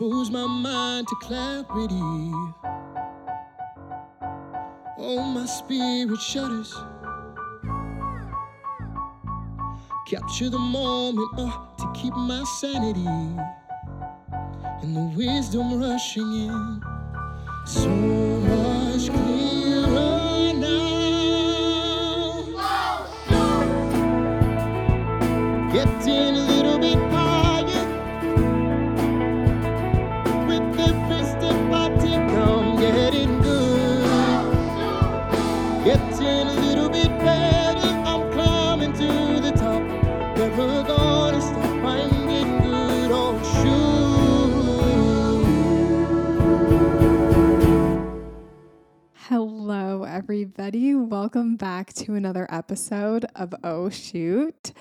moves my mind to clarity. Oh, my spirit shudders. Capture the moment uh, to keep my sanity and the wisdom rushing in. So much clearer now. Getting a little bit everybody. Welcome back to another episode of Oh Shoot.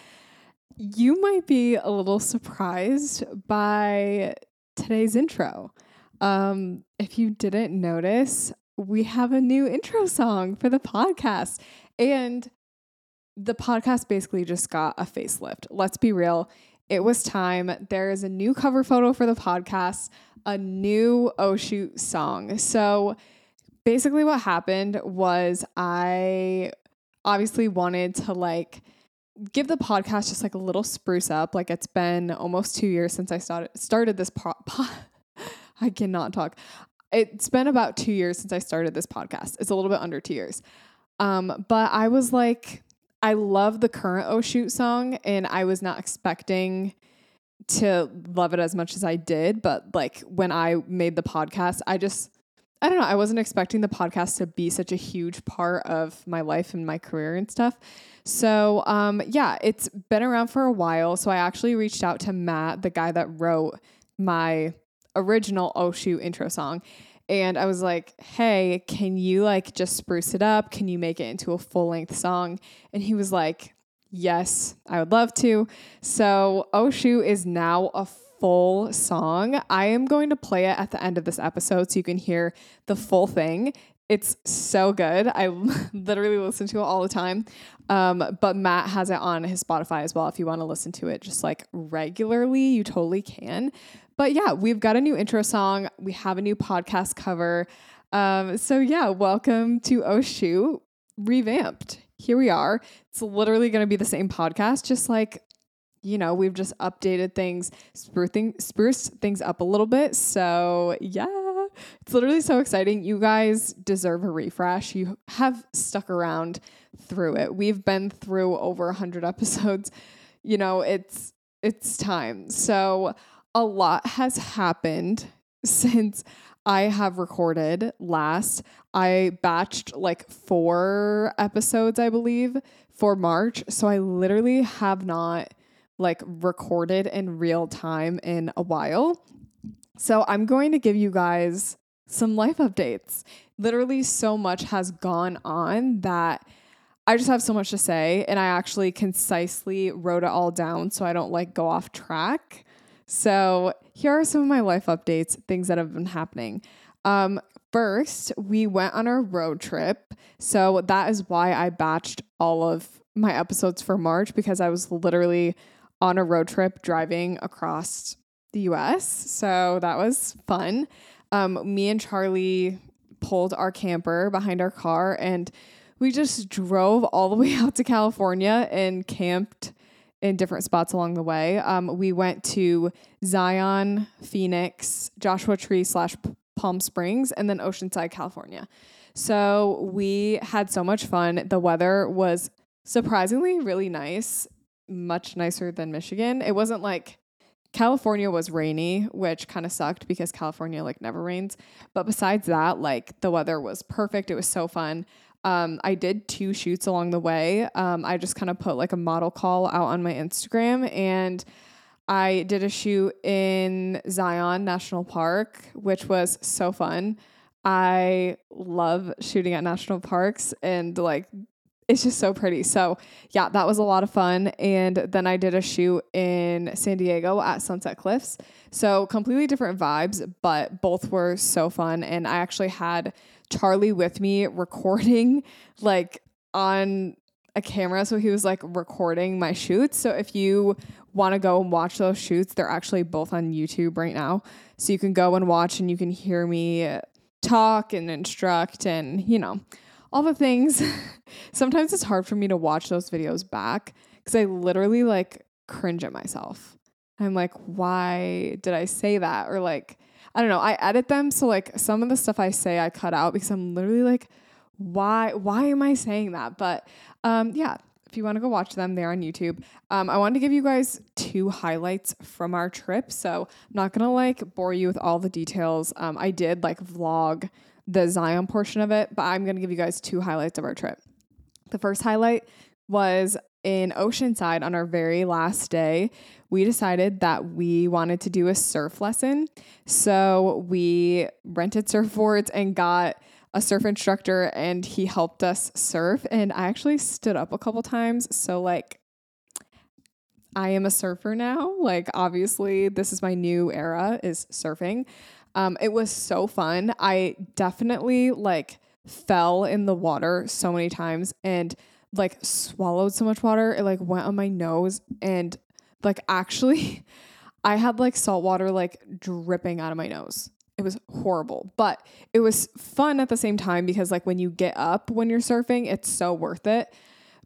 You might be a little surprised by today's intro. Um, if you didn't notice, we have a new intro song for the podcast. And the podcast basically just got a facelift. Let's be real. It was time. There is a new cover photo for the podcast, a new Oh Shoot song. So, basically what happened was I obviously wanted to like give the podcast just like a little spruce up. Like it's been almost two years since I started started this po- po- I cannot talk. It's been about two years since I started this podcast. It's a little bit under two years. Um, but I was like, I love the current Oh Shoot song, and I was not expecting to love it as much as I did. But like when I made the podcast, I just I don't know. I wasn't expecting the podcast to be such a huge part of my life and my career and stuff. So, um, yeah, it's been around for a while. So I actually reached out to Matt, the guy that wrote my original Oh Shoot intro song. And I was like, hey, can you like just spruce it up? Can you make it into a full length song? And he was like, yes, I would love to. So, Oh Shoot is now a full song. I am going to play it at the end of this episode so you can hear the full thing. It's so good. I literally listen to it all the time. Um, but Matt has it on his Spotify as well. If you want to listen to it just like regularly, you totally can. But yeah, we've got a new intro song. We have a new podcast cover. Um, so yeah, welcome to Oshu revamped. Here we are. It's literally going to be the same podcast, just like you know, we've just updated things, sprucing, spruced things up a little bit. So, yeah, it's literally so exciting. You guys deserve a refresh. You have stuck around through it. We've been through over 100 episodes. You know, it's it's time. So, a lot has happened since I have recorded last. I batched like 4 episodes, I believe, for March. So, I literally have not like recorded in real time in a while. So I'm going to give you guys some life updates. Literally, so much has gone on that I just have so much to say. And I actually concisely wrote it all down so I don't like go off track. So here are some of my life updates, things that have been happening. Um, first, we went on our road trip. So that is why I batched all of my episodes for March because I was literally on a road trip driving across the US. So that was fun. Um, me and Charlie pulled our camper behind our car and we just drove all the way out to California and camped in different spots along the way. Um, we went to Zion, Phoenix, Joshua Tree slash Palm Springs, and then Oceanside, California. So we had so much fun. The weather was surprisingly really nice much nicer than Michigan. It wasn't like California was rainy, which kind of sucked because California like never rains. But besides that, like the weather was perfect. It was so fun. Um, I did two shoots along the way. Um, I just kind of put like a model call out on my Instagram and I did a shoot in Zion National Park, which was so fun. I love shooting at national parks and like it's just so pretty. So, yeah, that was a lot of fun. And then I did a shoot in San Diego at Sunset Cliffs. So, completely different vibes, but both were so fun. And I actually had Charlie with me recording like on a camera. So, he was like recording my shoots. So, if you want to go and watch those shoots, they're actually both on YouTube right now. So you can go and watch and you can hear me talk and instruct and, you know, all the things. Sometimes it's hard for me to watch those videos back because I literally like cringe at myself. I'm like, why did I say that? Or like, I don't know. I edit them. So like some of the stuff I say, I cut out because I'm literally like, why, why am I saying that? But um, yeah, if you want to go watch them, they're on YouTube. Um, I wanted to give you guys two highlights from our trip. So I'm not to like bore you with all the details. Um, I did like vlog the Zion portion of it, but I'm going to give you guys two highlights of our trip. The first highlight was in Oceanside on our very last day. We decided that we wanted to do a surf lesson. So we rented surfboards and got a surf instructor and he helped us surf and I actually stood up a couple times so like I am a surfer now like obviously this is my new era is surfing um it was so fun I definitely like fell in the water so many times and like swallowed so much water it like went on my nose and like actually I had like salt water like dripping out of my nose it was horrible, but it was fun at the same time because like when you get up when you're surfing, it's so worth it.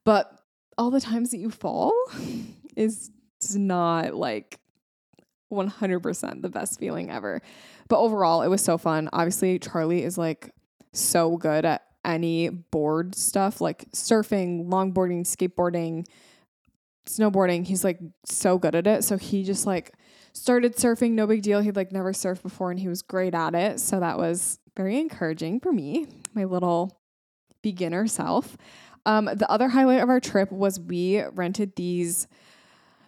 But all the times that you fall is not like 100% the best feeling ever. But overall, it was so fun. Obviously, Charlie is like so good at any board stuff like surfing, longboarding, skateboarding, snowboarding. He's like so good at it. So he just like started surfing, no big deal. He'd like never surfed before and he was great at it. So that was very encouraging for me, my little beginner self. Um, the other highlight of our trip was we rented these.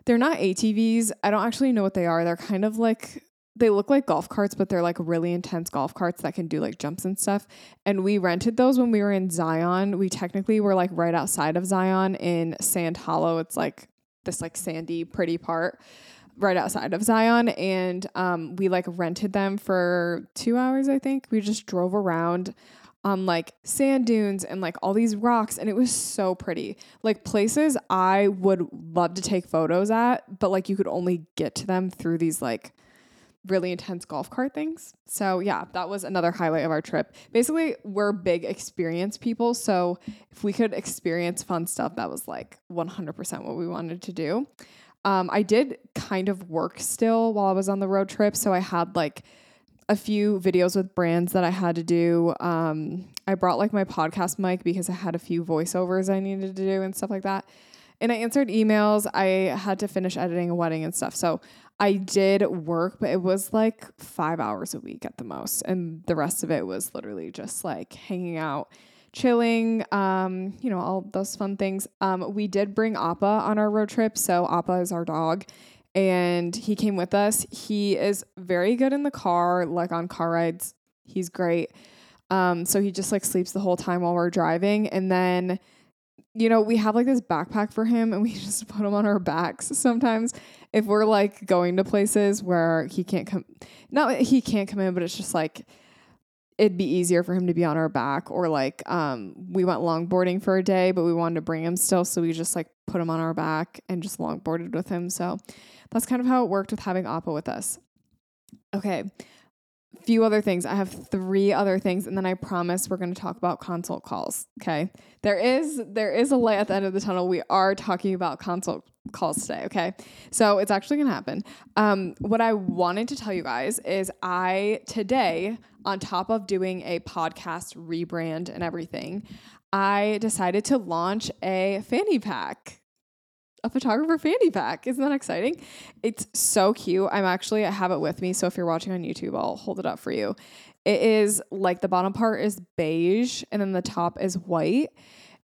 They're not ATVs. I don't actually know what they are. They're kind of like they look like golf carts, but they're like really intense golf carts that can do like jumps and stuff. And we rented those when we were in Zion. We technically were like right outside of Zion in Sand Hollow. It's like this like sandy, pretty part right outside of Zion and um, we like rented them for two hours, I think. We just drove around on like sand dunes and like all these rocks and it was so pretty. Like places I would love to take photos at, but like you could only get to them through these like really intense golf cart things. So yeah, that was another highlight of our trip. Basically, we're big experience people, so if we could experience fun stuff, that was like 100% what we wanted to do. Um, I did kind of work still while I was on the road trip. So I had like a few videos with brands that I had to do. Um, I brought like my podcast mic because I had a few voiceovers I needed to do and stuff like that. And I answered emails. I had to finish editing a wedding and stuff. So I did work, but it was like five hours a week at the most. And the rest of it was literally just like hanging out chilling, um, you know, all those fun things. Um, we did bring Appa on our road trip. So Appa is our dog and he came with us. He is very good in the car, like on car rides. He's great. Um, so he just like sleeps the whole time while we're driving. And then, you know, we have like this backpack for him and we just put him on our backs sometimes. If we're like going to places where he can't come, not he can't come in, but it's just like, it'd be easier for him to be on our back or like um we went longboarding for a day but we wanted to bring him still so we just like put him on our back and just longboarded with him. So that's kind of how it worked with having appa with us. Okay few other things. I have three other things and then i promise we're going to talk about consult calls okay? There is there is a light at the end of the tunnel. We are talking about consult calls today okay? So it's actually going to happen. Um what i wanted to tell you guys is i today on top of doing a podcast rebrand and everything, I decided to launch a fanny pack. A photographer fanny pack. Isn't that exciting? It's so cute. I'm actually, I have it with me. So if you're watching on YouTube, I'll hold it up for you. It is like the bottom part is beige and then the top is white.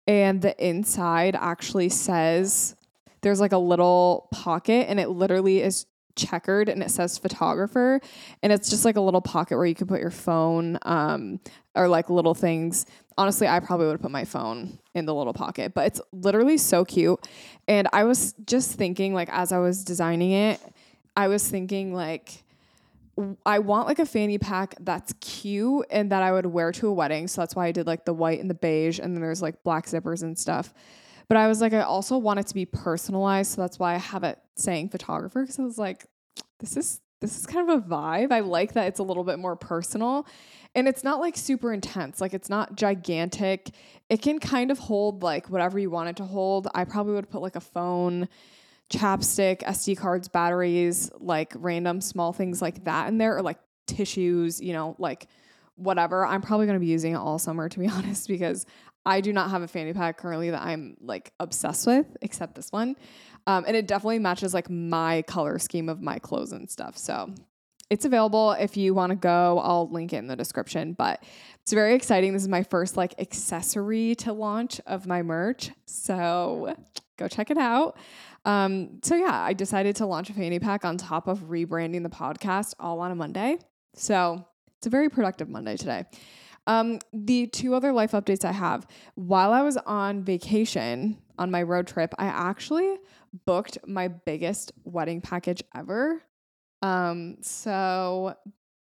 And the inside actually says there's like a little pocket and it literally is checkered and it says photographer and it's just like a little pocket where you can put your phone um, or like little things honestly i probably would have put my phone in the little pocket but it's literally so cute and i was just thinking like as i was designing it i was thinking like I want like a fanny pack that's cute and that I would wear to a wedding. So that's why I did like the white and the beige and then there's like black zippers and stuff. But I was like, I also want it to be personalized. So that's why I have it saying photographer. Cause I was like, this is this is kind of a vibe. I like that it's a little bit more personal. And it's not like super intense. Like it's not gigantic. It can kind of hold like whatever you want it to hold. I probably would put like a phone, chapstick, SD cards, batteries, like random small things like that in there, or like tissues, you know, like whatever. I'm probably going to be using it all summer to be honest because I do not have a fanny pack currently that I'm like obsessed with except this one. Um, and it definitely matches like my color scheme of my clothes and stuff. So it's available if you want to go. I'll link it in the description, but it's very exciting. This is my first like accessory to launch of my merch. So go check it out. Um, so yeah, I decided to launch a fanny pack on top of rebranding the podcast all on a Monday. So it's a very productive Monday today. Um, the two other life updates I have while I was on vacation on my road trip, I actually booked my biggest wedding package ever. Um, so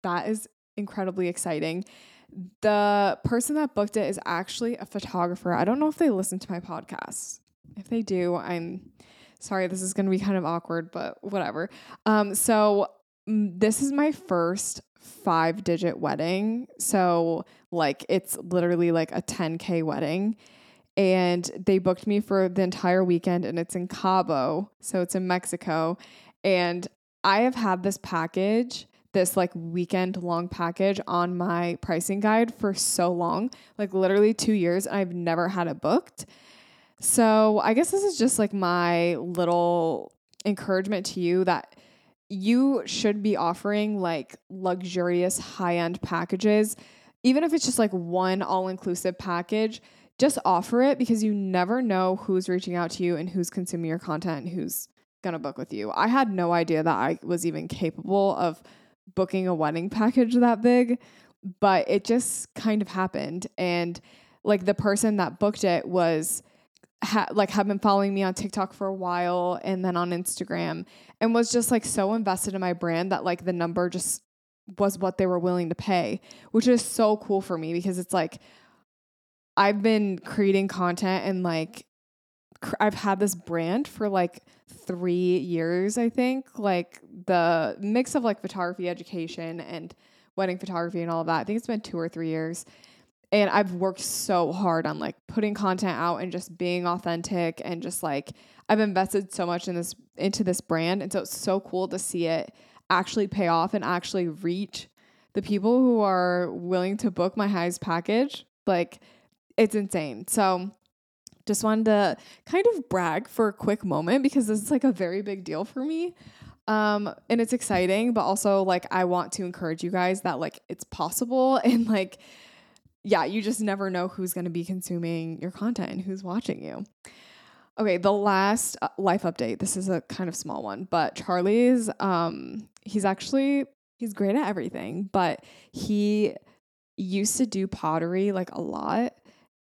that is incredibly exciting. The person that booked it is actually a photographer. I don't know if they listen to my podcast. If they do, I'm sorry, this is going to be kind of awkward, but whatever. Um, so this is my first five digit wedding. So, like, it's literally like a 10K wedding. And they booked me for the entire weekend, and it's in Cabo. So, it's in Mexico. And I have had this package, this like weekend long package on my pricing guide for so long like, literally two years. And I've never had it booked. So, I guess this is just like my little encouragement to you that you should be offering like luxurious high end packages. Even if it's just like one all inclusive package, just offer it because you never know who's reaching out to you and who's consuming your content and who's to book with you. I had no idea that I was even capable of booking a wedding package that big, but it just kind of happened. And like the person that booked it was ha- like have been following me on TikTok for a while and then on Instagram and was just like so invested in my brand that like the number just was what they were willing to pay, which is so cool for me because it's like I've been creating content and like cr- I've had this brand for like 3 years I think, like the mix of like photography education and wedding photography and all of that. I think it's been 2 or 3 years and I've worked so hard on like putting content out and just being authentic and just like I've invested so much in this into this brand. And so it's so cool to see it actually pay off and actually reach the people who are willing to book my highest package. Like it's insane. So just wanted to kind of brag for a quick moment because this is like a very big deal for me. Um and it's exciting but also like I want to encourage you guys that like it's possible. And like yeah, you just never know who's going to be consuming your content and who's watching you. Okay, the last uh, life update. This is a kind of small one, but Charlie's um he's actually he's great at everything, but he used to do pottery like a lot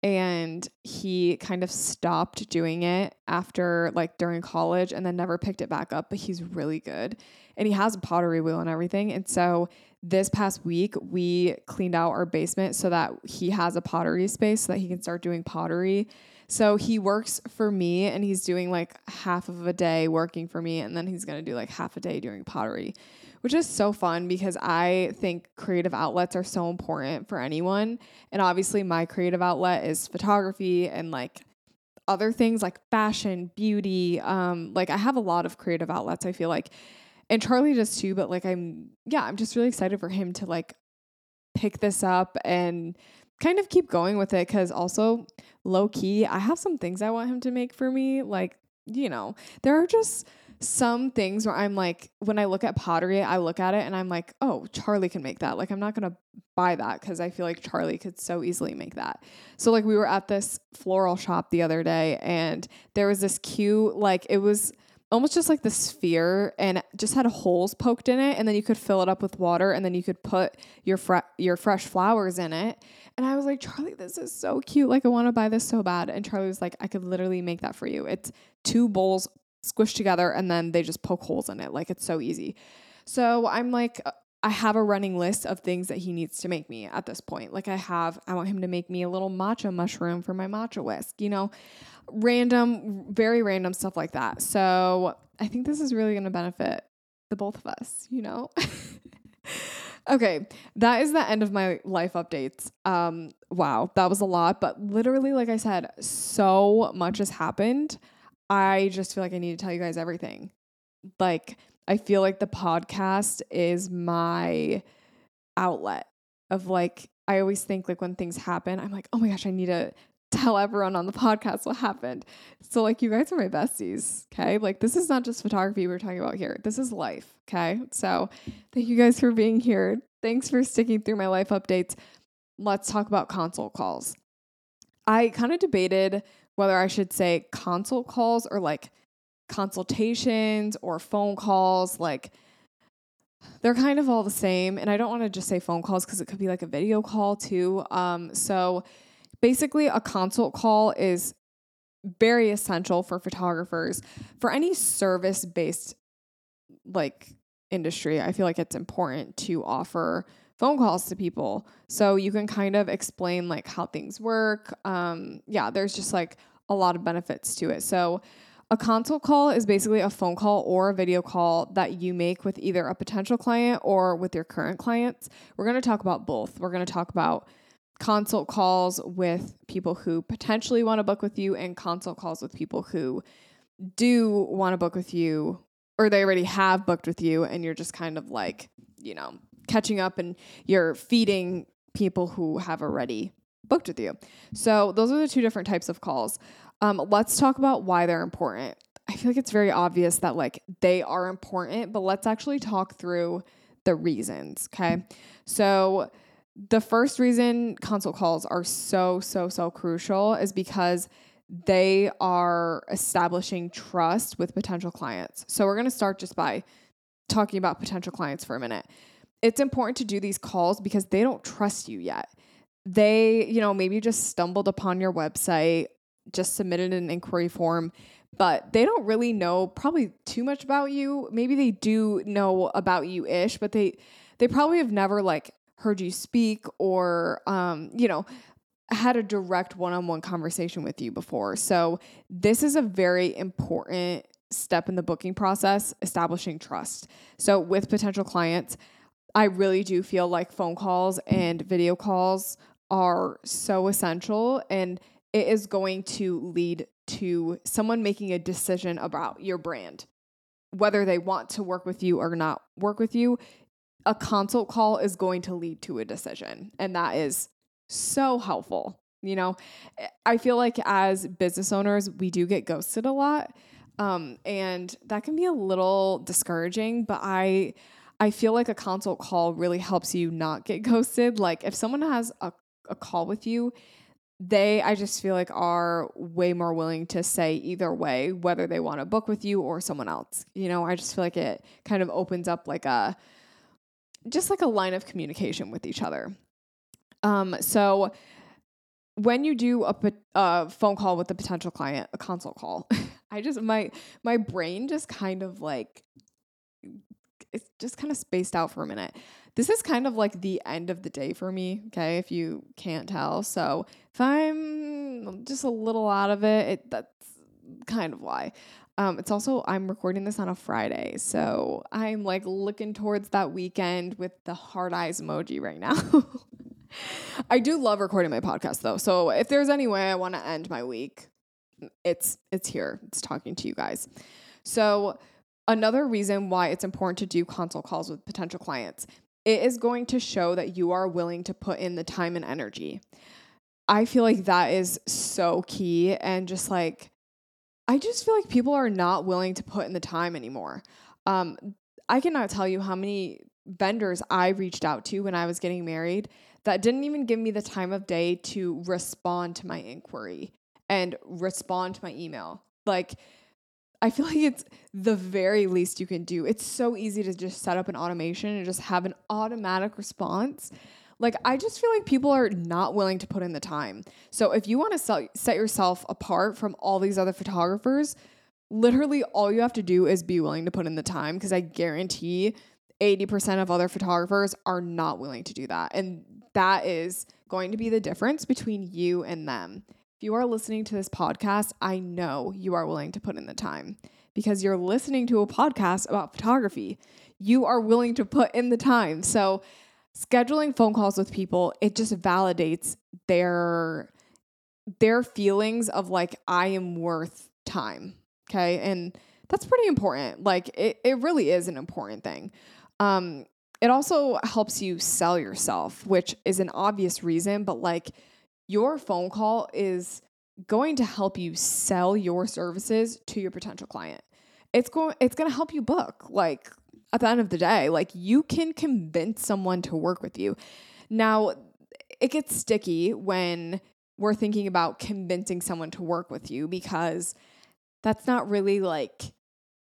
and he kind of stopped doing it after like during college and then never picked it back up, but he's really good. And he has a pottery wheel and everything. And so this past week we cleaned out our basement so that he has a pottery space so that he can start doing pottery. So he works for me and he's doing like half of a day working for me and then he's going to do like half a day doing pottery, which is so fun because I think creative outlets are so important for anyone. And obviously my creative outlet is photography and like other things like fashion, beauty, um like I have a lot of creative outlets I feel like and Charlie does too, but like I'm yeah, I'm just really excited for him to like pick this up and kind of keep going with it cuz also low key, I have some things I want him to make for me, like, you know, there are just some things where I'm like, when I look at pottery, I look at it and I'm like, oh, Charlie can make that. Like, I'm not gonna buy that because I feel like Charlie could so easily make that. So, like, we were at this floral shop the other day and there was this cute, like, it was almost just like the sphere and just had holes poked in it and then you could fill it up with water and then you could put your fre- your fresh flowers in it. And I was like Charlie this is so cute. Like I want to buy this so bad. And Charlie was like I could literally make that for you. It's two bowls squished together and then they just poke holes in it. Like it's so easy. So I'm like I have a running list of things that he needs to make me at this point. Like I have, I want him to make me a little matcha mushroom for my matcha whisk, you know, random, very random stuff like that. So I think this is really going to benefit the both of us, you know? okay, that is the end of my life updates. Um, wow, that was a lot, but literally, like I said, so much has happened. I just feel like I need to tell you guys everything. Like, I feel like the podcast is my outlet of like, I always think like when things happen, I'm like, oh my gosh, I need to tell everyone on the podcast what happened. So, like, you guys are my besties. Okay. Like, this is not just photography we're talking about here, this is life. Okay. So, thank you guys for being here. Thanks for sticking through my life updates. Let's talk about consult calls. I kind of debated whether I should say consult calls or like consultations or phone calls. Like, they're kind of all the same. And I don't want to just say phone calls because it could be like a video call too. Um, so, basically, a consult call is very essential for photographers for any service based like industry. I feel like it's important to offer phone calls to people so you can kind of explain like how things work. Um, yeah, there's just like a lot of benefits to it. So a consult call is basically a phone call or a video call that you make with either a potential client or with your current clients. We're going to talk about both. We're going to talk about consult calls with people who potentially want to book with you and consult calls with people who do want to book with you or they already have booked with you and you're just kind of like, you know, catching up and you're feeding people who have already booked with you. So those are the two different types of calls. Um, let's talk about why they're important. I feel like it's very obvious that like they are important, but let's actually talk through the reasons. Okay. So the first reason consult calls are so, so, so crucial is because they are establishing trust with potential clients. So we're going to start just by talking about potential clients for a minute. It's important to do these calls because they don't trust you yet. They, you know, maybe just stumbled upon your website, just submitted an inquiry form, but they don't really know probably too much about you. Maybe they do know about you ish, but they they probably have never like heard you speak or um, you know, had a direct one-on-one conversation with you before. So this is a very important step in the booking process, establishing trust. So with potential clients, I really do feel like phone calls and video calls are so essential and it is going to lead to someone making a decision about your brand. Whether they want to work with you or not work with you, a consult call is going to lead to a decision. And that is so helpful. You know, I feel like as business owners, we do get ghosted a lot. Um, and that can be a little discouraging, but I I feel like a consult call really helps you not get ghosted. Like if someone has a, a call with you, they I just feel like are way more willing to say either way, whether they want to book with you or someone else. You know, I just feel like it kind of opens up like a just like a line of communication with each other. Um, so when you do a, a phone call with a potential client, a consult call, I just my my brain just kind of like it's just kind of spaced out for a minute. This is kind of like the end of the day for me, okay, if you can't tell. So, if I'm just a little out of it, it that's kind of why. Um, it's also I'm recording this on a Friday, so I'm like looking towards that weekend with the hard eyes emoji right now. I do love recording my podcast though. So if there's any way I want to end my week, it's it's here. It's talking to you guys. So another reason why it's important to do consult calls with potential clients, it is going to show that you are willing to put in the time and energy. I feel like that is so key and just like I just feel like people are not willing to put in the time anymore. Um, I cannot tell you how many vendors I reached out to when I was getting married that didn't even give me the time of day to respond to my inquiry and respond to my email. Like, I feel like it's the very least you can do. It's so easy to just set up an automation and just have an automatic response. Like, I just feel like people are not willing to put in the time. So, if you want to set yourself apart from all these other photographers, literally all you have to do is be willing to put in the time because I guarantee 80% of other photographers are not willing to do that. And that is going to be the difference between you and them. If you are listening to this podcast, I know you are willing to put in the time because you're listening to a podcast about photography. You are willing to put in the time. So, scheduling phone calls with people, it just validates their their feelings of like I am worth time. Okay? And that's pretty important. Like it it really is an important thing. Um it also helps you sell yourself, which is an obvious reason, but like your phone call is going to help you sell your services to your potential client. It's going it's going to help you book. Like at the end of the day, like you can convince someone to work with you. Now, it gets sticky when we're thinking about convincing someone to work with you because that's not really like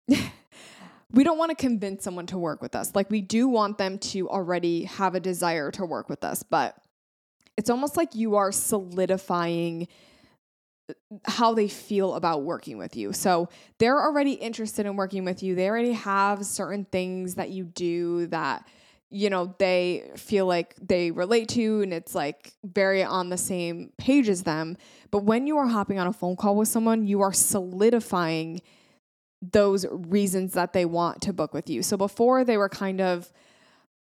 we don't want to convince someone to work with us. Like we do want them to already have a desire to work with us, but it's almost like you are solidifying uh, how they feel about working with you. So they're already interested in working with you. They already have certain things that you do that you know they feel like they relate to and it's like very on the same page as them. But when you are hopping on a phone call with someone, you are solidifying those reasons that they want to book with you. So before they were kind of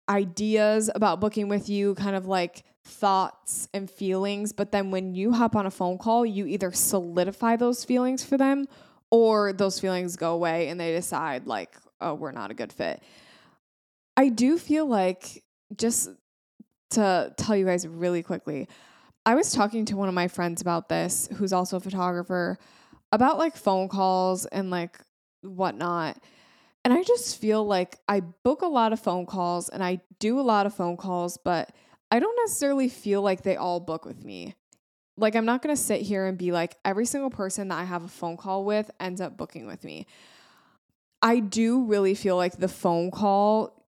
ideas about booking with you, kind of like thoughts and feelings. But then when you hop on a phone call, you either solidify those feelings for them or those feelings go away and they decide, like, oh, we're not a good fit. I do feel like, just to tell you guys really quickly, I was talking to one of my friends about this, who's also a photographer, about like phone calls and like whatnot. And I just feel like I book a lot of phone calls and I do a lot of phone calls, but I don't necessarily feel like they all book with me. Like, I'm not going to sit here and be like, every single person that I have a phone call with ends up booking with me. I do really feel like the phone call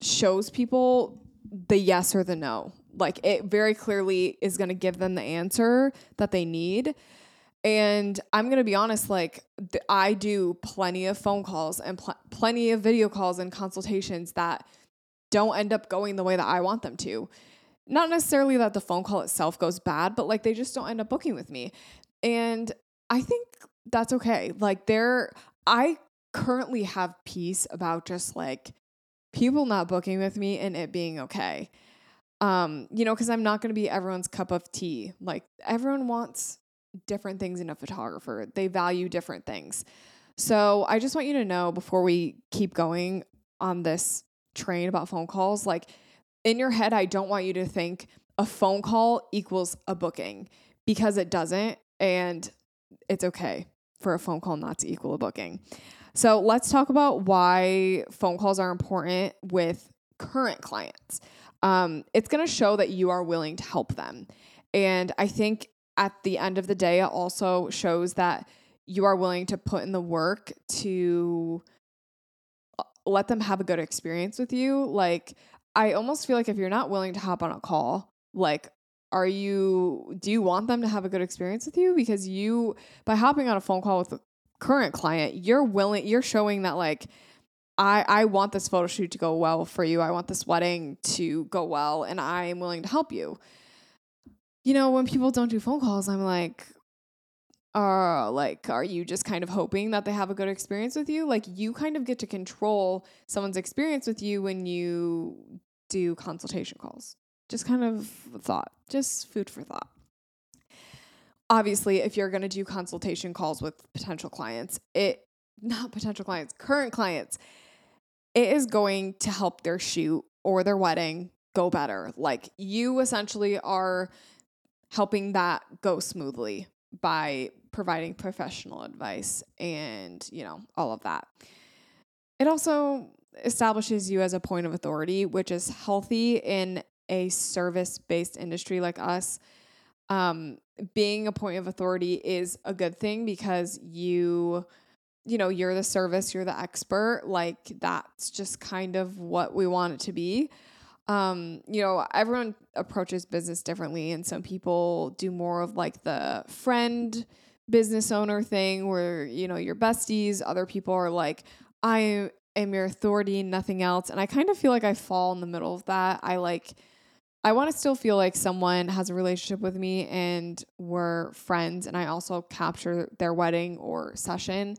shows people the yes or the no. Like, it very clearly is going to give them the answer that they need. And I'm going to be honest, like, th- I do plenty of phone calls and pl- plenty of video calls and consultations that don't end up going the way that I want them to. Not necessarily that the phone call itself goes bad, but like they just don't end up booking with me. And I think that's okay. Like, there, I currently have peace about just like people not booking with me and it being okay. Um, you know, because I'm not going to be everyone's cup of tea. Like, everyone wants different things in a photographer. They value different things. So I just want you to know before we keep going on this train about phone calls, like in your head, I don't want you to think a phone call equals a booking because it doesn't. And it's okay for a phone call not to equal a booking. So let's talk about why phone calls are important with current clients. Um, it's going to show that you are willing to help them. And I think at the end of the day, it also shows that you are willing to put in the work to let them have a good experience with you. Like, I almost feel like if you're not willing to hop on a call, like, are you, do you want them to have a good experience with you? Because you, by hopping on a phone call with a current client, you're willing, you're showing that, like, I, I want this photo shoot to go well for you. I want this wedding to go well, and I am willing to help you you know, when people don't do phone calls, I'm like, uh, like, are you just kind of hoping that they have a good experience with you? Like, you kind of get to control someone's experience with you when you do consultation calls. Just kind of thought, just food for thought. Obviously, if you're going to do consultation calls with potential clients, it, not potential clients, current clients, it is going to help their shoot or their wedding go better. Like, you essentially are helping that go smoothly by providing professional advice and, you know, all of that. It also establishes you as a point of authority, which is healthy in a service based industry like us. Um, being a point of authority is a good thing because you, you know, you're the service, you're the expert. Like, that's just kind of what we want it to be um, you know, everyone approaches business differently, and some people do more of like the friend business owner thing where, you know, your besties, other people are like, I am your authority nothing else. And I kind of feel like I fall in the middle of that. I like I want to still feel like someone has a relationship with me and we're friends and I also capture their wedding or session.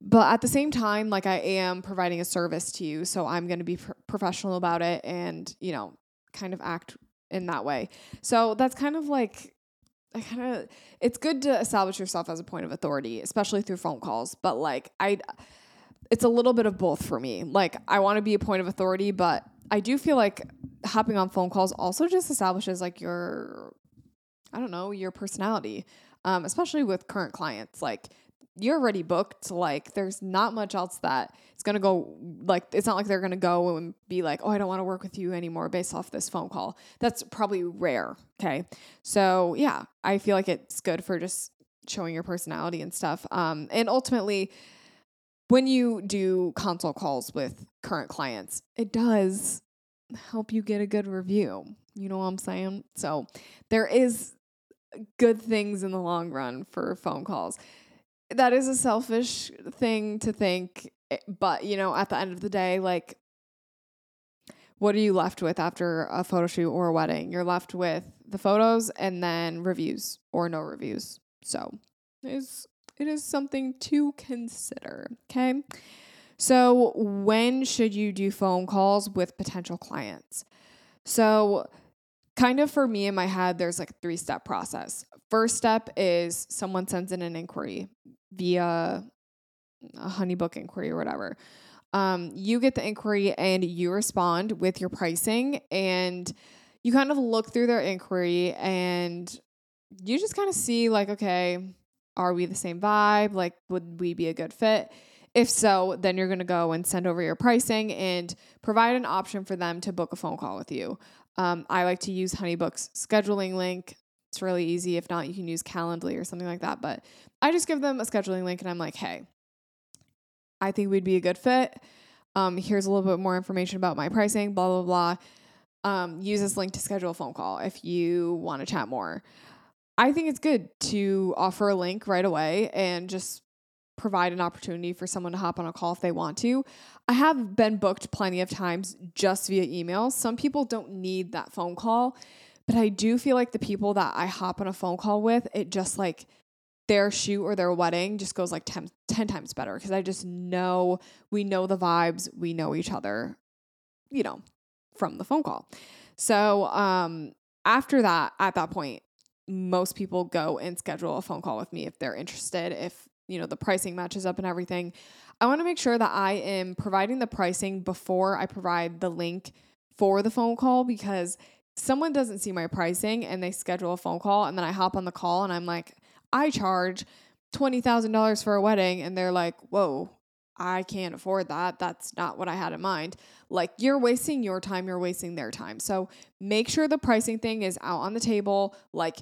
But at the same time, like I am providing a service to you, so I'm going to be pr- professional about it and, you know, kind of act in that way. So that's kind of like I kind of it's good to establish yourself as a point of authority, especially through phone calls, but like I it's a little bit of both for me. Like I want to be a point of authority, but I do feel like hopping on phone calls also just establishes like your I don't know, your personality. Um, especially with current clients. Like you're already booked. Like there's not much else that it's gonna go like it's not like they're gonna go and be like, oh, I don't want to work with you anymore based off this phone call. That's probably rare. Okay. So yeah, I feel like it's good for just showing your personality and stuff. Um, and ultimately when you do consult calls with current clients, it does help you get a good review. You know what I'm saying? So there is good things in the long run for phone calls. That is a selfish thing to think, eh, but you know, at the end of the day, like what are you left with after a photo shoot or a wedding? You're left with the photos and then reviews or no reviews. So, is it is something to consider, okay? So, when should you do phone calls with potential clients? So, kind of for me in my head, there's like a three step process. First step is someone sends in an inquiry via a honeybook inquiry or whatever. Um, you get the inquiry and you respond with your pricing, and you kind of look through their inquiry and you just kind of see, like, okay, are we the same vibe? Like, would we be a good fit? If so, then you're going to go and send over your pricing and provide an option for them to book a phone call with you. Um, I like to use Honeybook's scheduling link. It's really easy. If not, you can use Calendly or something like that. But I just give them a scheduling link and I'm like, hey, I think we'd be a good fit. Um, here's a little bit more information about my pricing, blah, blah, blah. Um, use this link to schedule a phone call if you want to chat more. I think it's good to offer a link right away and just provide an opportunity for someone to hop on a call if they want to. I have been booked plenty of times just via email. Some people don't need that phone call, but I do feel like the people that I hop on a phone call with, it just like their shoot or their wedding just goes like 10, 10 times better because I just know we know the vibes, we know each other, you know, from the phone call. So, um, after that, at that point, most people go and schedule a phone call with me if they're interested, if you know the pricing matches up and everything. I want to make sure that I am providing the pricing before I provide the link for the phone call because someone doesn't see my pricing and they schedule a phone call and then I hop on the call and I'm like, I charge $20,000 for a wedding and they're like, "Whoa, I can't afford that. That's not what I had in mind." Like you're wasting your time, you're wasting their time. So, make sure the pricing thing is out on the table. Like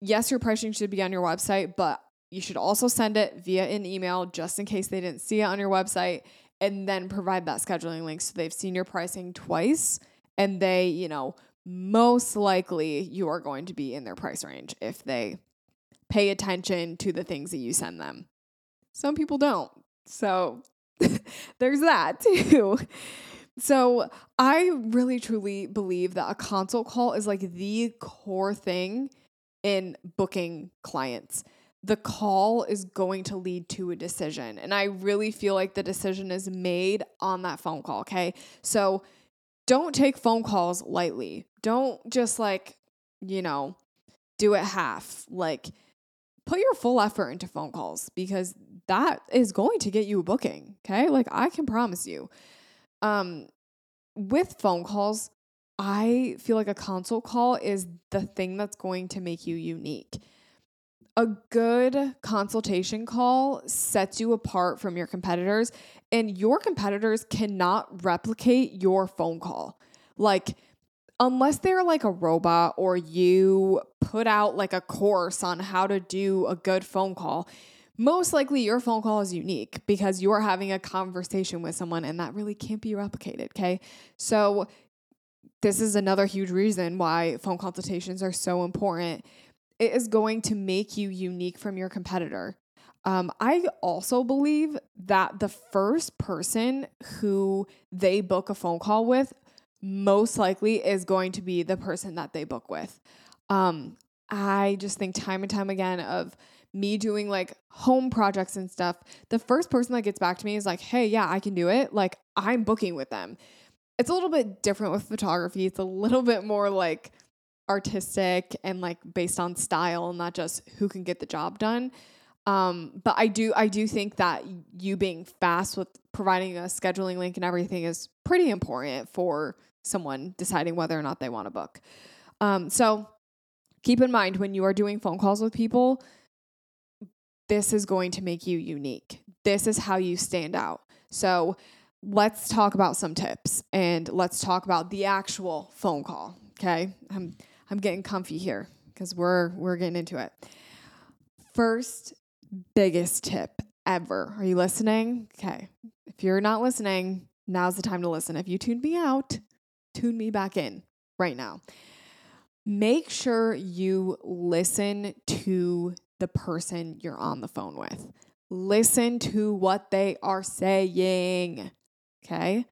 yes, your pricing should be on your website, but you should also send it via an email just in case they didn't see it on your website and then provide that scheduling link so they've seen your pricing twice and they, you know, most likely you are going to be in their price range if they pay attention to the things that you send them. Some people don't. So there's that too. So I really truly believe that a consult call is like the core thing in booking clients. The call is going to lead to a decision. And I really feel like the decision is made on that phone call. Okay. So don't take phone calls lightly. Don't just like, you know, do it half. Like, put your full effort into phone calls because that is going to get you a booking. Okay. Like, I can promise you. Um, with phone calls, I feel like a consult call is the thing that's going to make you unique. A good consultation call sets you apart from your competitors, and your competitors cannot replicate your phone call. Like, unless they're like a robot or you put out like a course on how to do a good phone call, most likely your phone call is unique because you're having a conversation with someone and that really can't be replicated. Okay. So this is another huge reason why phone consultations are so important. It is going to make you unique from your competitor. Um, I also believe that the first person who they book a phone call with most likely is going to be the person that they book with. Um, I just think time and time again of me doing like home projects and stuff, the first person that gets back to me is like, hey, yeah, I can do it. Like, I'm booking with them. It's a little bit different with photography. It's a little bit more like artistic and like based on style, not just who can get the job done. Um, but I do I do think that you being fast with providing a scheduling link and everything is pretty important for someone deciding whether or not they want to book. Um, so keep in mind when you are doing phone calls with people, this is going to make you unique. This is how you stand out. So let's talk about some tips and let's talk about the actual phone call. Okay. I'm I'm getting comfy here because we're we're getting into it. First biggest tip ever. Are you listening? Okay. If you're not listening, now's the time to listen. If you tuned me out, tune me back in right now. Make sure you listen to the person you're on the phone with. Listen to what they are saying. Okay.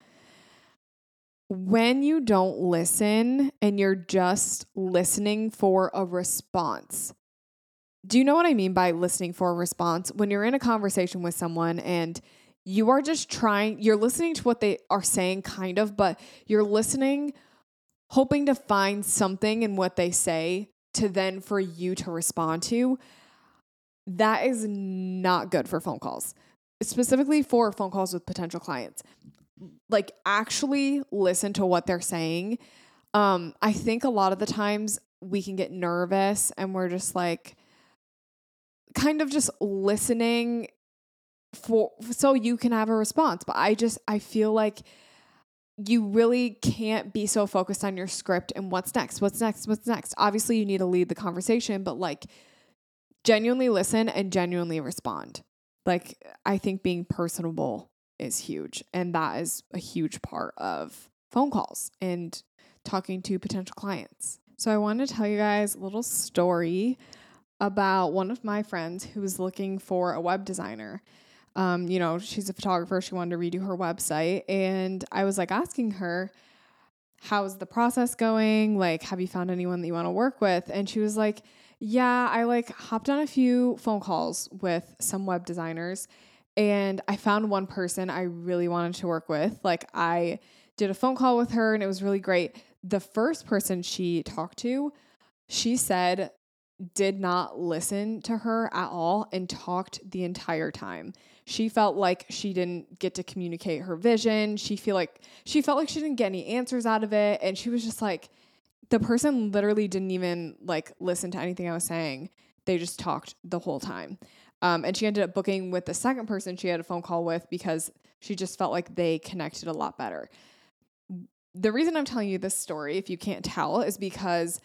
When you don't listen and you're just listening for a response, do you know what I mean by listening for a response? When you're in a conversation with someone and you are just trying, you're listening to what they are saying, kind of, but you're listening, hoping to find something in what they say to then for you to respond to. That is not good for phone calls, specifically for phone calls with potential clients. Like, actually listen to what they're saying. Um, I think a lot of the times we can get nervous and we're just like, kind of just listening for so you can have a response. But I just I feel like you really can't be so focused on your script and what's next, what's next, what's next. Obviously, you need to lead the conversation, but like genuinely listen and genuinely respond. Like, I think being personable is huge. And that is a huge part of phone calls and talking to potential clients. So, I want to tell you guys a little story about one of my friends who was looking for a web designer. Um, you know, she's a photographer. She wanted to redo her website. And I was like asking her, how's the process going? Like, have you found anyone that you want to work with? And she was like, yeah, I like hopped on a few phone calls with some web designers and I found one person I really wanted to work with. Like, I did a phone call with her and it was really great. The first person she talked to, she said did not listen to her at all and talked the entire time. She felt like she didn't get to communicate her vision. She feel like she felt like she didn't get any answers out of it and she was just like the person literally didn't even like listen to anything I was saying. They just talked the whole time. Um, and she ended up booking with the second person she had a phone call with because she just felt like they connected a lot better. The reason I'm telling you this story, if you can't tell, is because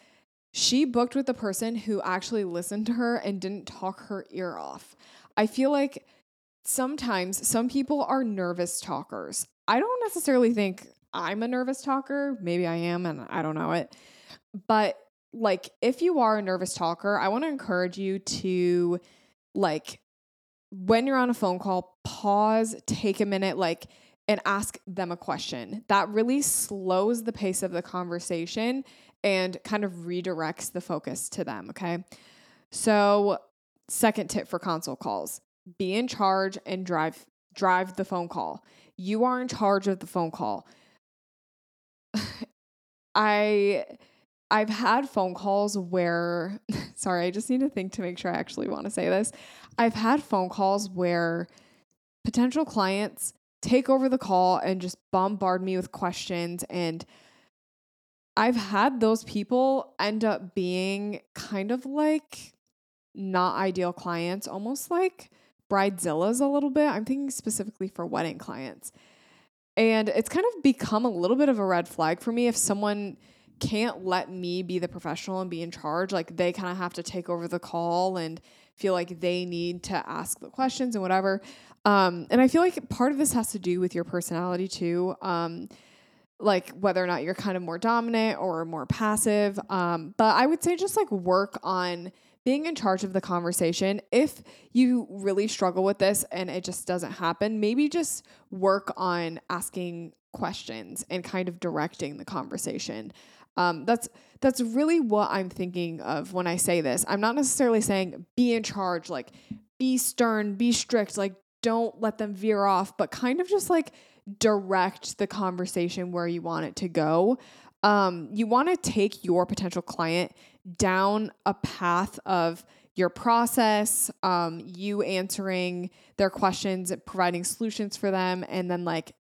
she booked with the person who actually listened to her and didn't talk her ear off. I feel like sometimes some people are nervous talkers. I don't necessarily think I'm a nervous talker. Maybe I am and I don't know it. But like if you are a nervous talker, I want to encourage you to like when you're on a phone call, pause, take a minute like and ask them a question. That really slows the pace of the conversation and kind of redirects the focus to them. Okay. So, second tip for consult calls be in charge and drive drive the phone call. You are in charge of the phone call. I I've had phone calls where sorry, I just need to think to make sure I actually want to say this. I've had phone calls where potential clients take over the call and just bombard me with questions and I've had those people end up being kind of like not ideal clients, almost like bridezillas a little bit. I'm thinking specifically for wedding clients. And it's kind of become a little bit of a red flag for me if someone can't let me be the professional and be in charge. Like they kind of have to take over the call and feel like they need to ask the questions and whatever. Um, and I feel like part of this has to do with your personality too. Um, like whether or not you're kind of more dominant or more passive. Um, but I would say just like work on being in charge of the conversation. If you really struggle with this and it just doesn't happen, maybe just work on asking questions and kind of directing the conversation. Um, that's that's really what I'm thinking of when I say this. I'm not necessarily saying be in charge, like be stern, be strict, like don't let them veer off, but kind of just like direct the conversation where you want it to go. Um, you want to take your potential client down a path of your process, um, you answering their questions, providing solutions for them, and then like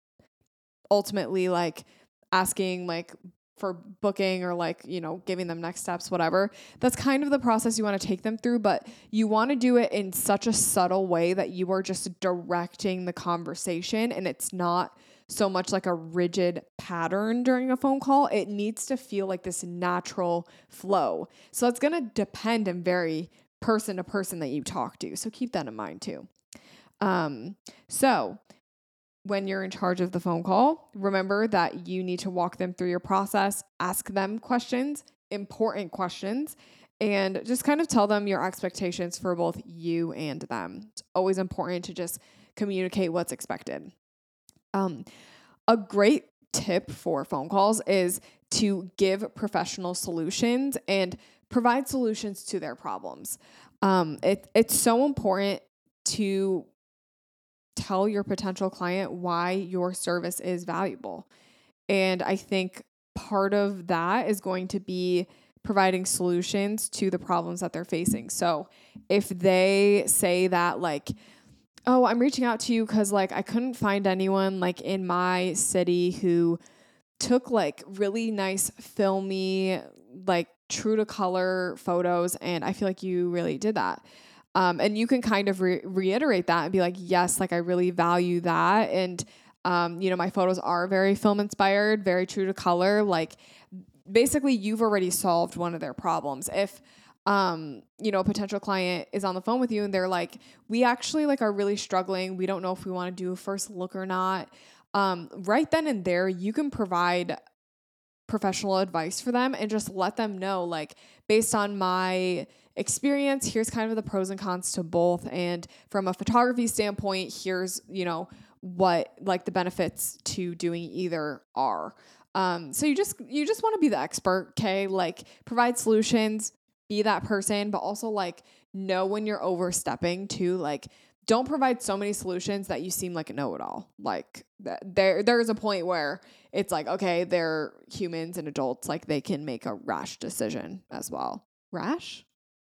ultimately like asking like for booking or like, you know, giving them next steps, whatever. That's kind of the process you want to take them through, but you want to do it in such a subtle way that you are just directing the conversation and it's not so much like a rigid pattern during a phone call. It needs to feel like this natural flow. So it's going to depend and vary person to person that you talk to. So keep that in mind too. Um, so when you're in charge of the phone call, remember that you need to walk them through your process, ask them questions, important questions, and just kind of tell them your expectations for both you and them. It's always important to just communicate what's expected. Um, a great tip for phone calls is to give professional solutions and provide solutions to their problems. Um, it, it's so important to tell your potential client why your service is valuable. And I think part of that is going to be providing solutions to the problems that they're facing. So if they say that, like, oh, I'm reaching out to you because, like, I couldn't find anyone, like, in my city who took, like, really nice, filmy, like, true to color photos. And I feel like you really did that. Um, and you can kind of re- reiterate that and be like, yes, like I really value that. And, um, you know, my photos are very film inspired, very true to color. Like, basically, you've already solved one of their problems. If, um, you know, a potential client is on the phone with you and they're like, we actually like are really struggling. We don't know if we want to do a first look or not. Um, right then and there, you can provide professional advice for them and just let them know, like, based on my experience, here's kind of the pros and cons to both. And from a photography standpoint, here's, you know, what like the benefits to doing either are. Um, so you just you just want to be the expert, okay? Like provide solutions, be that person, but also like know when you're overstepping too. Like don't provide so many solutions that you seem like a know-it-all. Like there there's a point where it's like okay, they're humans and adults, like they can make a rash decision as well. Rash?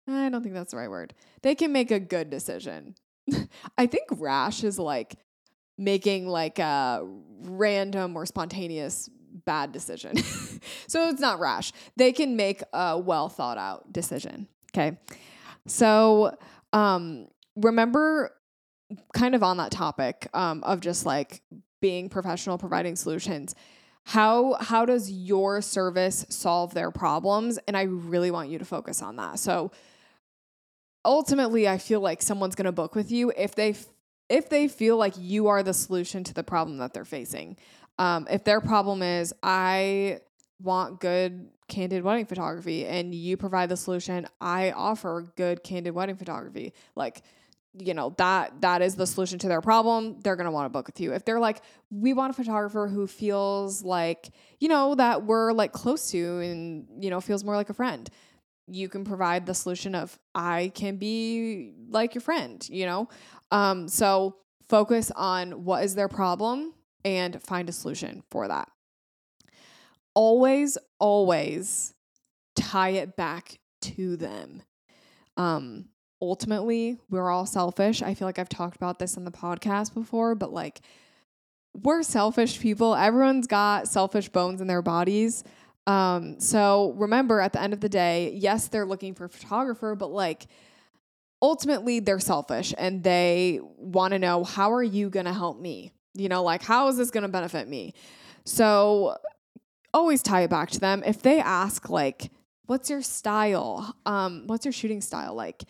I don't think that's the right word. They can make a good decision. I think rash is like making like a random or spontaneous bad decision. so it's not rash. They can make a well thought out decision. Okay. So um remember kind of on that topic um of just like being professional providing solutions how how does your service solve their problems and i really want you to focus on that so ultimately I feel like someone's going to book with you if they if they feel like you are the solution to the problem that they're facing. Um, if their problem is I want good candid wedding photography and you provide the solution, I offer good candid wedding photography. Like you know that that is the solution to their problem they're going to want to book with you if they're like we want a photographer who feels like you know that we're like close to and you know feels more like a friend you can provide the solution of I can be like your friend, you know? Um, so focus on what is their problem and find a solution for that. Always, always tie it back to them. Um, ultimately, we're all selfish. I feel like I've talked about this on the podcast before, but like, we're selfish people. Everyone's got selfish bones in their bodies. Um, so remember at the end of the day, yes, they're looking for a photographer, but like ultimately they're selfish and they want to know how are you going to help me? You know, like how is this going to benefit me? So always tie it back to them. If they ask like what's your style? Um, what's your shooting style like?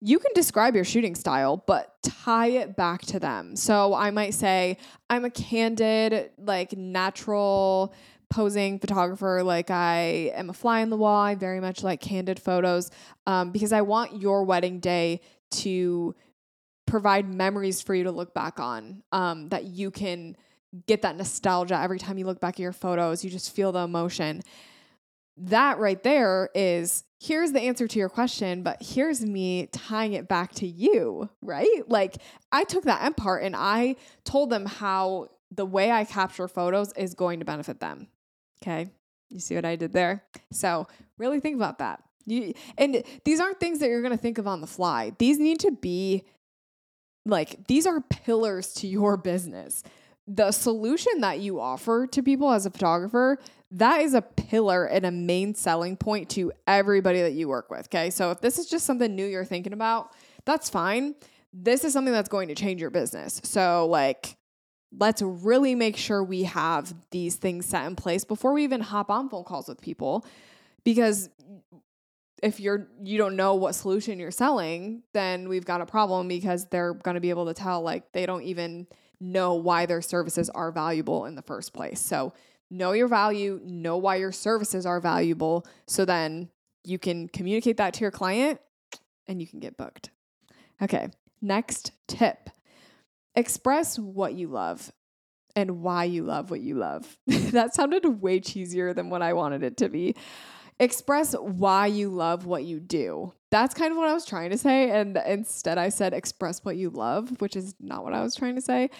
You can describe your shooting style, but tie it back to them. So I might say, I'm a candid, like natural posing photographer. Like I am a fly in the wall. I very much like candid photos um, because I want your wedding day to provide memories for you to look back on um, that you can get that nostalgia every time you look back at your photos. You just feel the emotion. That right there is here's the answer to your question, but here's me tying it back to you, right? Like I took that end part and I told them how the way I capture photos is going to benefit them. Okay. You see what I did there? So really think about that. You, and these aren't things that you're going to think of on the fly. These need to be like, these are pillars to your business. The solution that you offer to people as a photographer, that is a pillar and a main selling point to everybody that you work with. Okay. So if this is just something new you're thinking about, that's fine. This is something that's going to change your business. So, like, let's really make sure we have these things set in place before we even hop on phone calls with people because if you're you don't know what solution you're selling then we've got a problem because they're going to be able to tell like they don't even know why their services are valuable in the first place so know your value know why your services are valuable so then you can communicate that to your client and you can get booked okay next tip express what you love and why you love what you love. that sounded way cheesier than what I wanted it to be. Express why you love what you do. That's kind of what I was trying to say. And instead, I said express what you love, which is not what I was trying to say.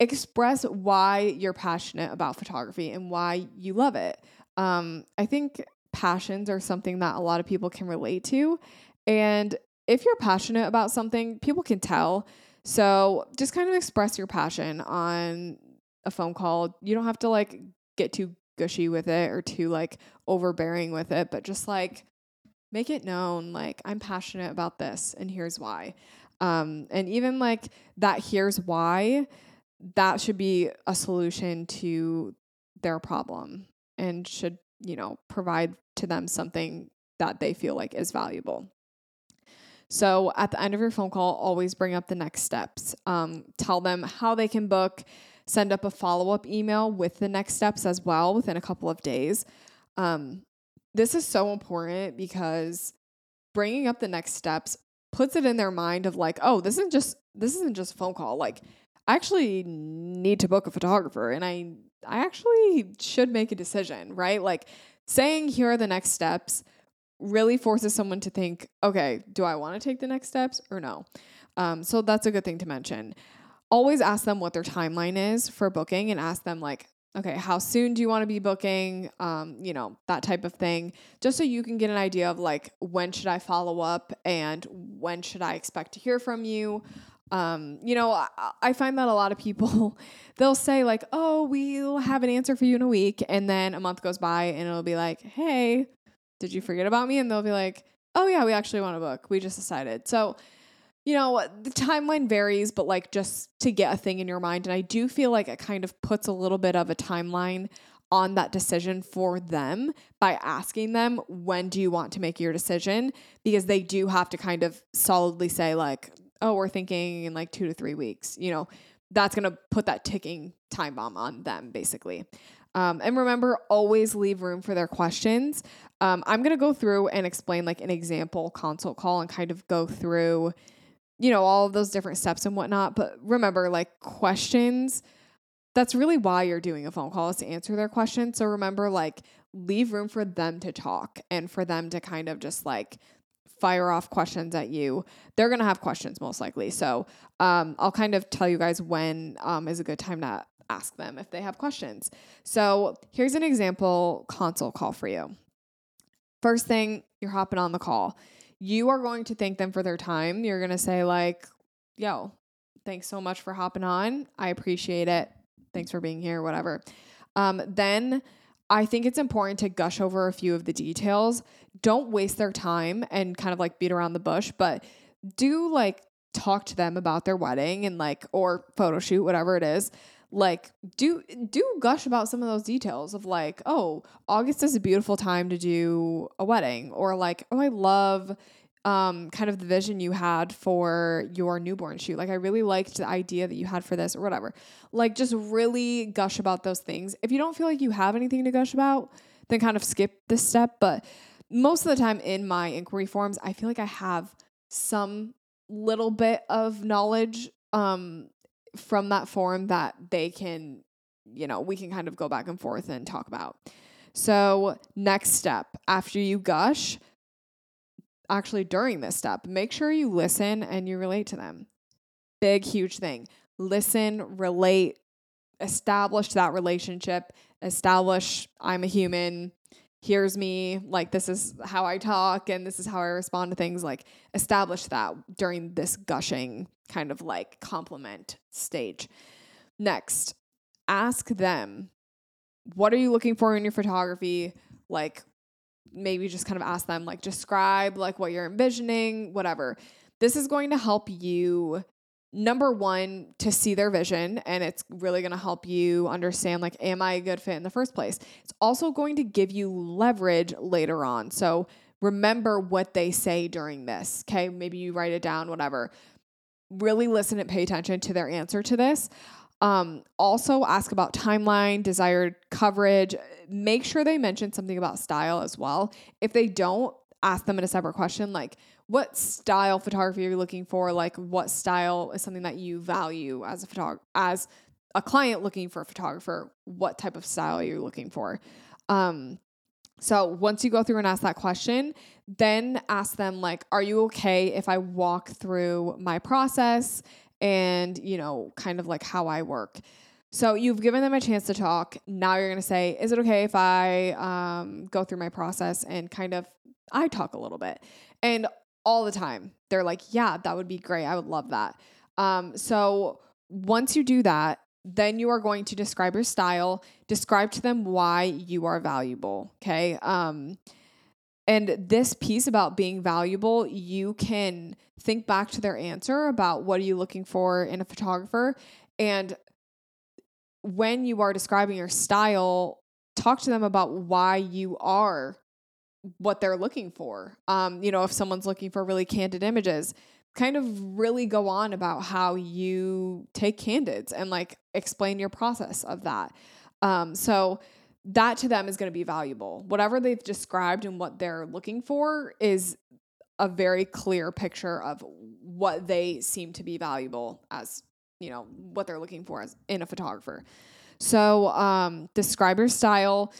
Express why you're passionate about photography and why you love it. Um, I think passions are something that a lot of people can relate to. And if you're passionate about something, people can tell. So just kind of express your passion on a phone call. You don't have to like get too gushy with it or too like overbearing with it, but just like make it known like I'm passionate about this and here's why. Um, and even like that here's why that should be a solution to their problem and should, you know, provide to them something that they feel like is valuable. So at the end of your phone call, always bring up the next steps. Um, tell them how they can book. Send up a follow up email with the next steps as well within a couple of days. Um, this is so important because bringing up the next steps puts it in their mind of like, oh, this isn't just this isn't just a phone call. Like, I actually need to book a photographer, and I I actually should make a decision, right? Like saying here are the next steps really forces someone to think, okay, do I want to take the next steps or no? Um, so that's a good thing to mention. Always ask them what their timeline is for booking and ask them, like, okay, how soon do you want to be booking? Um, you know, that type of thing, just so you can get an idea of like, when should I follow up and when should I expect to hear from you? Um, you know, I, I find that a lot of people they'll say like, "Oh, we'll have an answer for you in a week," and then a month goes by and it'll be like, "Hey, did you forget about me? And they'll be like, oh, yeah, we actually want a book. We just decided. So, you know, the timeline varies, but like just to get a thing in your mind. And I do feel like it kind of puts a little bit of a timeline on that decision for them by asking them, when do you want to make your decision? Because they do have to kind of solidly say, like, oh, we're thinking in like two to three weeks. You know, that's going to put that ticking time bomb on them, basically. Um, and remember, always leave room for their questions. Um, I'm going to go through and explain like an example consult call and kind of go through, you know, all of those different steps and whatnot. But remember, like questions, that's really why you're doing a phone call is to answer their questions. So remember, like, leave room for them to talk and for them to kind of just like fire off questions at you. They're going to have questions most likely. So um, I'll kind of tell you guys when um, is a good time to ask them if they have questions. So here's an example consult call for you. First thing, you're hopping on the call. You are going to thank them for their time. You're going to say, like, yo, thanks so much for hopping on. I appreciate it. Thanks for being here, whatever. Um, then I think it's important to gush over a few of the details. Don't waste their time and kind of like beat around the bush, but do like talk to them about their wedding and like, or photo shoot, whatever it is like do do gush about some of those details of like oh august is a beautiful time to do a wedding or like oh i love um, kind of the vision you had for your newborn shoot. Like, I really liked the idea that you had for this or whatever. Like, just really gush about those things. If you don't feel like you have anything to gush about, then kind of skip this step. But most of the time in my inquiry forms, I feel like I have some little bit of knowledge um, from that form that they can, you know, we can kind of go back and forth and talk about. So, next step after you gush, actually during this step, make sure you listen and you relate to them. Big, huge thing. Listen, relate, establish that relationship, establish I'm a human, here's me, like this is how I talk and this is how I respond to things. Like establish that during this gushing kind of like compliment stage. Next, ask them, what are you looking for in your photography? Like, maybe just kind of ask them like describe like what you're envisioning whatever. This is going to help you number one to see their vision and it's really going to help you understand like am i a good fit in the first place? It's also going to give you leverage later on. So remember what they say during this okay? Maybe you write it down whatever. Really listen and pay attention to their answer to this um, also ask about timeline desired coverage make sure they mention something about style as well. If they don't, ask them in a separate question like what style photography are you looking for? Like what style is something that you value as a photog as a client looking for a photographer? What type of style are you looking for? Um, so once you go through and ask that question, then ask them like, are you okay if I walk through my process and, you know, kind of like how I work? So you've given them a chance to talk. Now you're going to say, is it okay if I um, go through my process and kind of I talk a little bit? And all the time, they're like, yeah, that would be great. I would love that. Um, so once you do that, then you are going to describe your style, describe to them why you are valuable. Okay. Um, and this piece about being valuable, you can think back to their answer about what are you looking for in a photographer and when you are describing your style, talk to them about why you are what they're looking for. Um, you know, if someone's looking for really candid images, kind of really go on about how you take candids and like explain your process of that. Um, so that to them is going to be valuable. Whatever they've described and what they're looking for is a very clear picture of what they seem to be valuable as you know what they're looking for as in a photographer. So um, describe your style.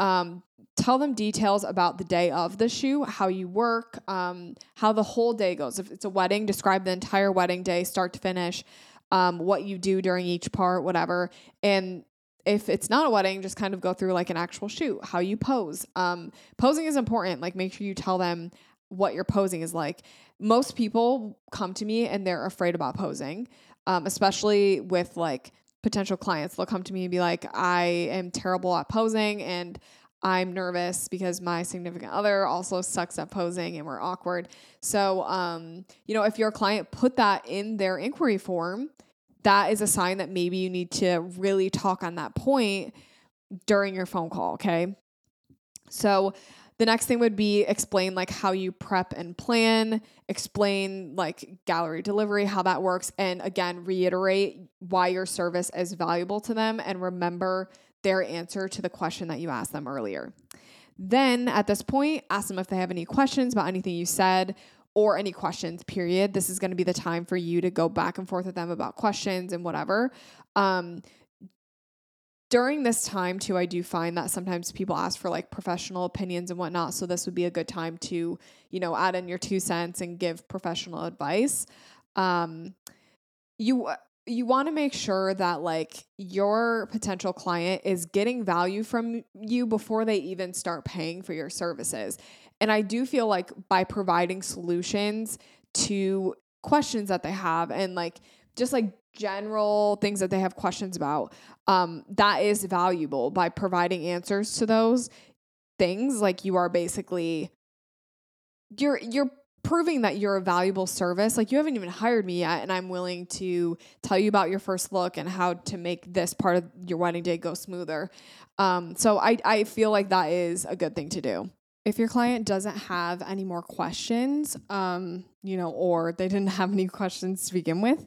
Um, tell them details about the day of the shoot, how you work, um, how the whole day goes. If it's a wedding, describe the entire wedding day, start to finish, um, what you do during each part, whatever. And if it's not a wedding, just kind of go through like an actual shoot, how you pose. Um, posing is important. Like, make sure you tell them what your posing is like. Most people come to me and they're afraid about posing um, especially with like potential clients. They'll come to me and be like, I am terrible at posing and I'm nervous because my significant other also sucks at posing and we're awkward. So, um, you know, if your client put that in their inquiry form, that is a sign that maybe you need to really talk on that point during your phone call. Okay. So, the next thing would be explain like how you prep and plan, explain like gallery delivery, how that works, and again, reiterate why your service is valuable to them and remember their answer to the question that you asked them earlier. Then at this point, ask them if they have any questions about anything you said or any questions, period. This is going to be the time for you to go back and forth with them about questions and whatever. Um, during this time too i do find that sometimes people ask for like professional opinions and whatnot so this would be a good time to you know add in your two cents and give professional advice um you you want to make sure that like your potential client is getting value from you before they even start paying for your services and i do feel like by providing solutions to questions that they have and like just like general things that they have questions about um, that is valuable. By providing answers to those things like you are basically you're you're proving that you're a valuable service. Like you haven't even hired me yet and i'm willing to tell you about your first look and how to make this part of your wedding day go smoother. Um, so I, I feel like that is a good thing to do if your client doesn't have any more questions, um, you know, or they didn't have any questions to begin with,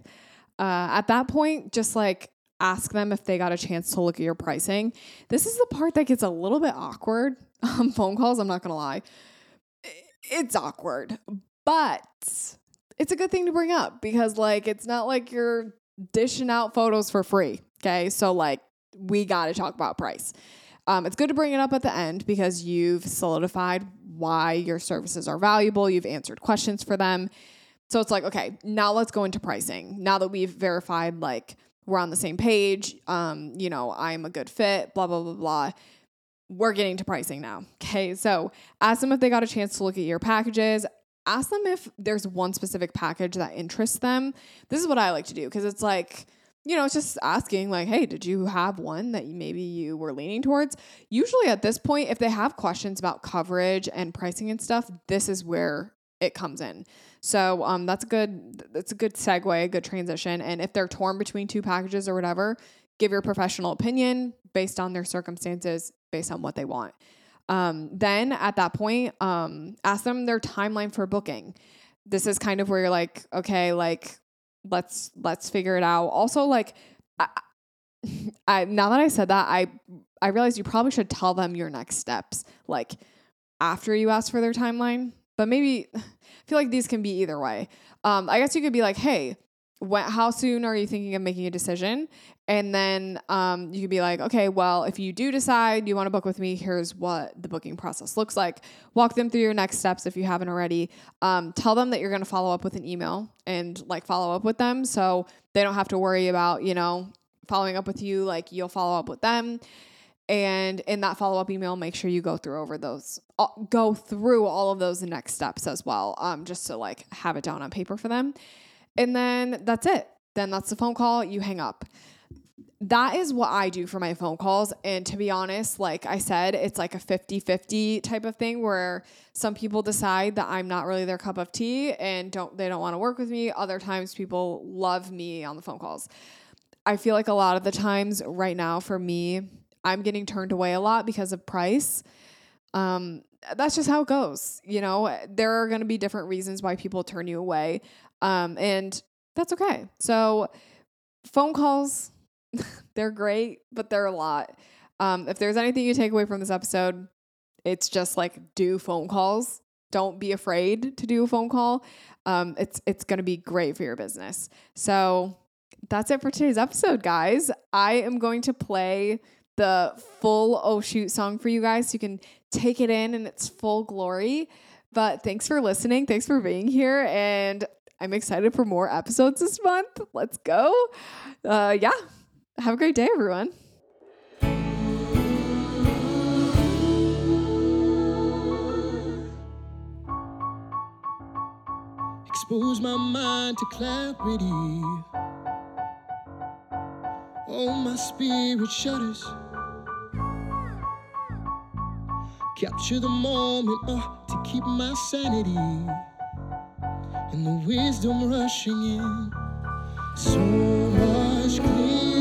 uh, at that point, just like ask them if they got a chance to look at your pricing. This is the part that gets a little bit awkward on phone calls. I'm not to lie. It's awkward, but it's a good thing to bring up because, like, it's not like you're dishing out photos for free. Okay. So, like, we got to talk about price. Um, it's good to bring it up at the end because you've solidified why your services are valuable. You've answered questions for them. So it's like, okay, now let's go into pricing. Now that we've verified, like, we're on the same page, um, you know, I'm a good fit, blah, blah, blah, blah. We're getting to pricing now. Okay. So ask them if they got a chance to look at your packages. Ask them if there's one specific package that interests them. This is what I like to do because it's like, you know, it's just asking, like, hey, did you have one that maybe you were leaning towards? Usually at this point, if they have questions about coverage and pricing and stuff, this is where it comes in. So um, that's a good that's a good segue, a good transition. And if they're torn between two packages or whatever, give your professional opinion based on their circumstances, based on what they want. Um, then at that point, um, ask them their timeline for booking. This is kind of where you're like, okay, like let's let's figure it out. Also, like, I, I now that I said that, I I realize you probably should tell them your next steps, like after you ask for their timeline. But maybe I feel like these can be either way. Um, I guess you could be like, hey, when, how soon are you thinking of making a decision? And then um, you could be like, okay, well, if you do decide you want to book with me, here's what the booking process looks like. Walk them through your next steps if you haven't already. Um, tell them that you're going to follow up with an email and like follow up with them so they don't have to worry about, you know, following up with you. Like you'll follow up with them. And in that follow up email, make sure you go through over those, go through all of those next steps as well, um, just to like have it down on paper for them. And then that's it. Then that's the phone call. You hang up that is what I do for my phone calls. And to be honest, like I said, it's like a 50 50 type of thing where some people decide that I'm not really their cup of tea and don't they don't want to work with me. Other times people love me on the phone calls. I feel like a lot of the times right now for me, I'm getting turned away a lot because of price. Um, that's just how it goes. You know, there are going to be different reasons why people turn you away. Um, and that's okay. So, phone calls, they're great, but they're a lot. Um, if there's anything you take away from this episode, it's just like do phone calls. Don't be afraid to do a phone call. Um, it's it's gonna be great for your business. So that's it for today's episode, guys. I am going to play the full Oh Shoot song for you guys you can take it in in its full glory. But thanks for listening. Thanks for being here. And I'm excited for more episodes this month. Let's go. Uh, yeah, have a great day, everyone. Expose my mind to clarity. Oh, my spirit shudders. Capture the moment oh, to keep my sanity and the wisdom rushing in. So much clearer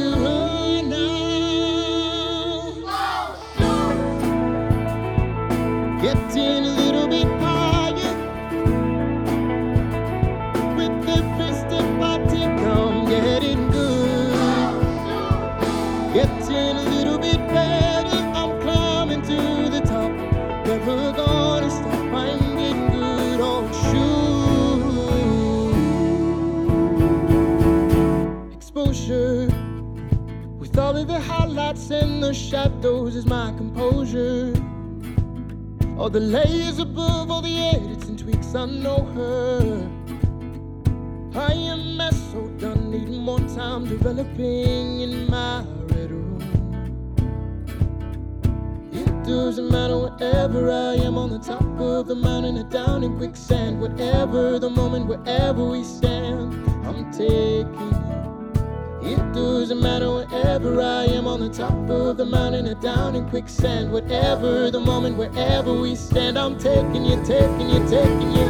the and the shadows is my composure. All the layers above, all the edits and tweaks, I know her. I am so done, need more time developing in my red room. It doesn't matter wherever I am on the top of the mountain or down in quicksand, whatever the moment, wherever we stand, I'm taking. It doesn't matter wherever I am on the top of the mountain or down in quicksand. Whatever the moment, wherever we stand, I'm taking you, taking you, taking you.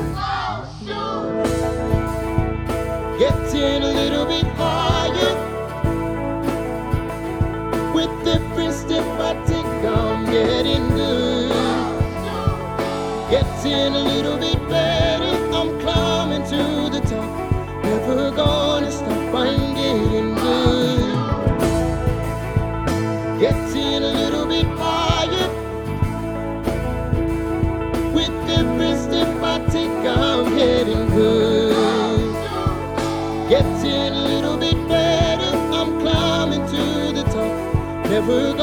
Getting a little bit higher. With every step I take, I'm getting good. Getting a little bit Never